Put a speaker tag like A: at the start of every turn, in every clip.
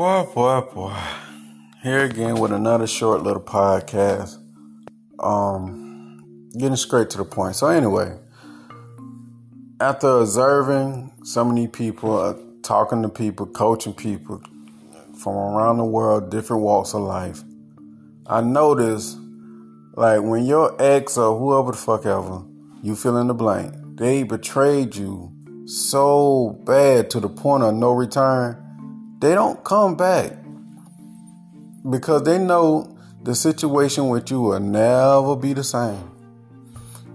A: Boy, boy, boy. Here again with another short little podcast. Um, getting straight to the point. So anyway, after observing so many people, uh, talking to people, coaching people from around the world, different walks of life, I noticed like when your ex or whoever the fuck ever, you fill in the blank, they betrayed you so bad to the point of no return they don't come back because they know the situation with you will never be the same.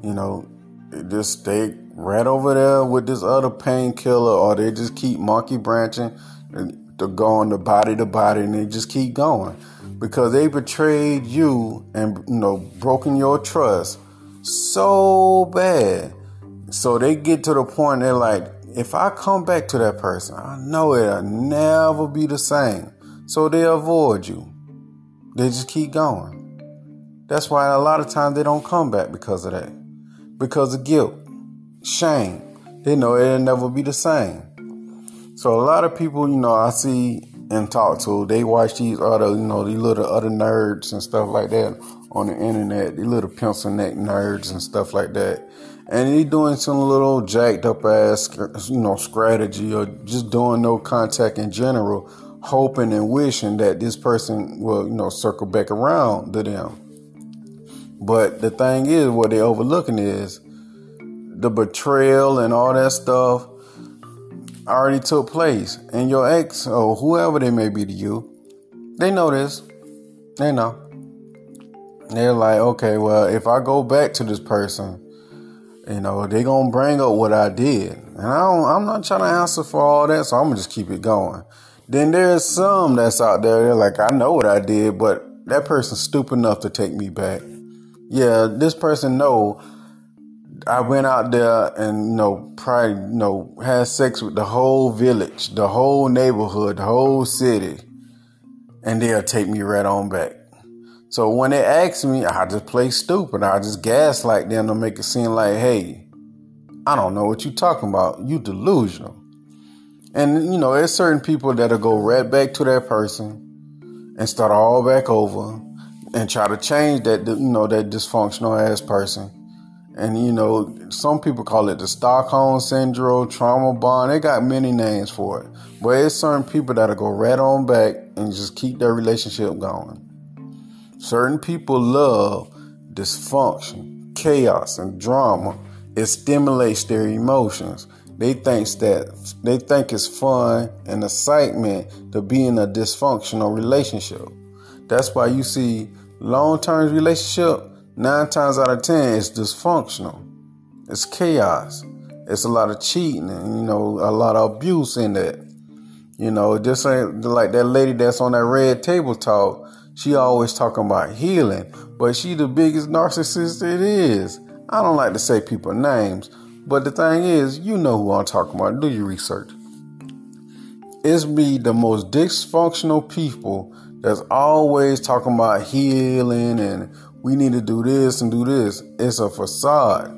A: You know, they just stay right over there with this other painkiller, or they just keep monkey branching and to going to body to body, and they just keep going because they betrayed you and you know broken your trust so bad. So they get to the point they're like, if I come back to that person, I know it'll never be the same. So they avoid you. They just keep going. That's why a lot of times they don't come back because of that. Because of guilt, shame. They know it'll never be the same. So a lot of people, you know, I see and talk to, they watch these other, you know, these little other nerds and stuff like that on the internet, these little pencil neck nerds and stuff like that and he doing some little jacked up ass, you know, strategy or just doing no contact in general, hoping and wishing that this person will, you know, circle back around to them. But the thing is, what they're overlooking is the betrayal and all that stuff already took place. And your ex or whoever they may be to you, they know this. They know. They're like, okay, well, if I go back to this person, you know, they gonna bring up what I did. And I don't, I'm not trying to answer for all that, so I'm gonna just keep it going. Then there's some that's out there, they're like, I know what I did, but that person's stupid enough to take me back. Yeah, this person know I went out there and you know, probably you know, had sex with the whole village, the whole neighborhood, the whole city, and they'll take me right on back. So when they ask me, I just play stupid. I just gaslight them to make it seem like, hey, I don't know what you're talking about. You delusional. And you know, there's certain people that'll go right back to that person and start all back over and try to change that, you know, that dysfunctional ass person. And you know, some people call it the Stockholm syndrome, trauma bond. They got many names for it. But it's certain people that'll go right on back and just keep their relationship going. Certain people love dysfunction, chaos, and drama. It stimulates their emotions. They think that they think it's fun and excitement to be in a dysfunctional relationship. That's why you see long-term relationship nine times out of ten is dysfunctional. It's chaos. It's a lot of cheating and you know a lot of abuse in that. You know, just ain't like that lady that's on that red table talk she always talking about healing, but she the biggest narcissist it is. I don't like to say people names, but the thing is, you know who I'm talking about. Do your research. It's be the most dysfunctional people that's always talking about healing and we need to do this and do this. It's a facade.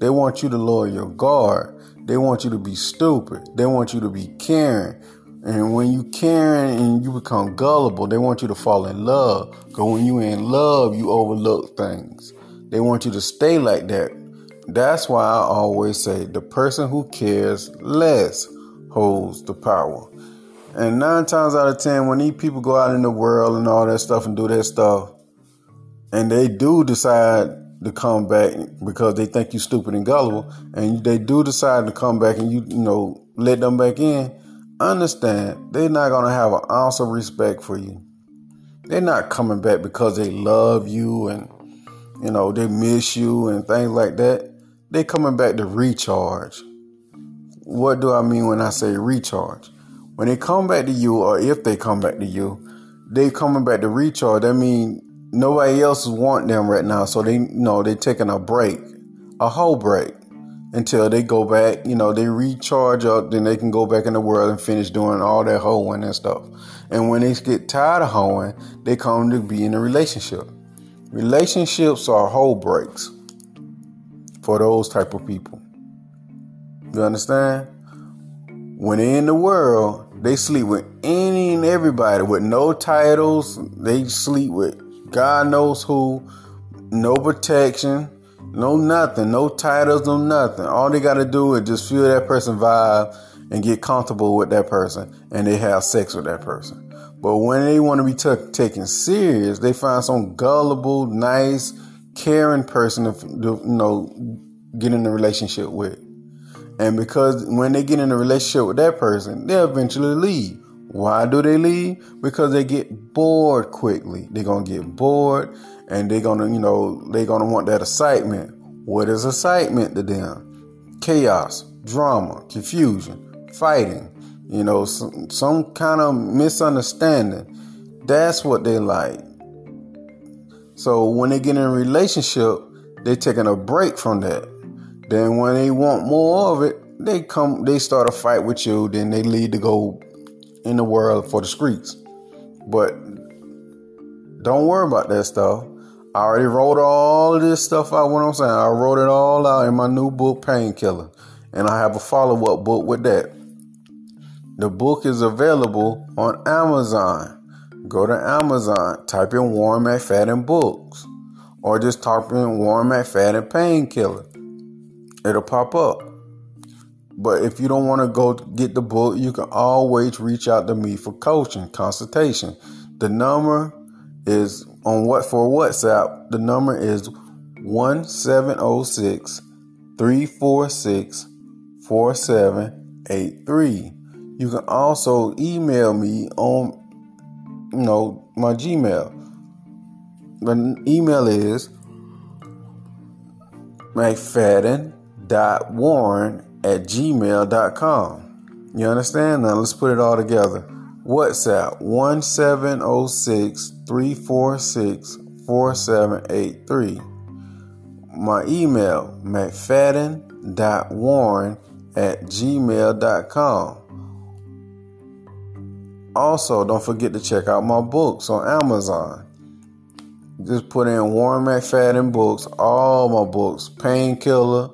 A: They want you to lower your guard. They want you to be stupid. They want you to be caring. And when you caring and you become gullible, they want you to fall in love. Because when you in love, you overlook things. They want you to stay like that. That's why I always say the person who cares less holds the power. And nine times out of ten, when these people go out in the world and all that stuff and do that stuff, and they do decide to come back because they think you stupid and gullible, and they do decide to come back and you, you know, let them back in, understand they're not going to have an ounce of respect for you. They're not coming back because they love you and, you know, they miss you and things like that. They're coming back to recharge. What do I mean when I say recharge? When they come back to you, or if they come back to you, they coming back to recharge. That means nobody else is want them right now, so they you know they taking a break, a whole break until they go back, you know, they recharge up, then they can go back in the world and finish doing all that hoeing and stuff. And when they get tired of hoeing, they come to be in a relationship. Relationships are whole breaks for those type of people. You understand? When they're in the world, They sleep with any and everybody with no titles. They sleep with God knows who, no protection, no nothing, no titles, no nothing. All they got to do is just feel that person vibe and get comfortable with that person, and they have sex with that person. But when they want to be t- taken serious, they find some gullible, nice, caring person to, you know get in a relationship with. And because when they get in a relationship with that person, they'll eventually leave. Why do they leave? Because they get bored quickly. They're gonna get bored and they're gonna, you know, they're gonna want that excitement. What is excitement to them? Chaos, drama, confusion, fighting, you know, some, some kind of misunderstanding. That's what they like. So when they get in a relationship, they're taking a break from that. Then when they want more of it, they come they start a fight with you, then they lead to go in the world for the streets. But don't worry about that stuff. I already wrote all of this stuff out. What I'm saying, I wrote it all out in my new book, Painkiller, and I have a follow up book with that. The book is available on Amazon. Go to Amazon, type in Warm Warren McFadden books, or just type in Warm Warren McFadden Painkiller it'll pop up. But if you don't want to go get the book, you can always reach out to me for coaching, consultation. The number is on what for WhatsApp. The number is 1706 346 4783. You can also email me on you know my Gmail. The email is McFadden dot warren at gmail.com. You understand? Now let's put it all together. WhatsApp 1706 346 4783. My email, mcfadden.warren at gmail.com. Also, don't forget to check out my books on Amazon. Just put in Warren McFadden books, all my books, Painkiller,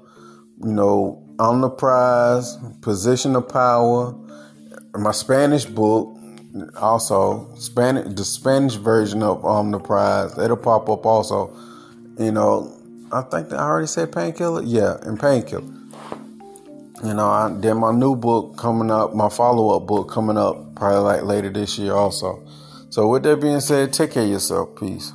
A: you know, on the prize, position of power. My Spanish book, also Spanish, the Spanish version of um the prize, it'll pop up also. You know, I think I already said painkiller. Yeah, and painkiller. You know, I, then my new book coming up, my follow up book coming up probably like later this year also. So with that being said, take care of yourself. Peace.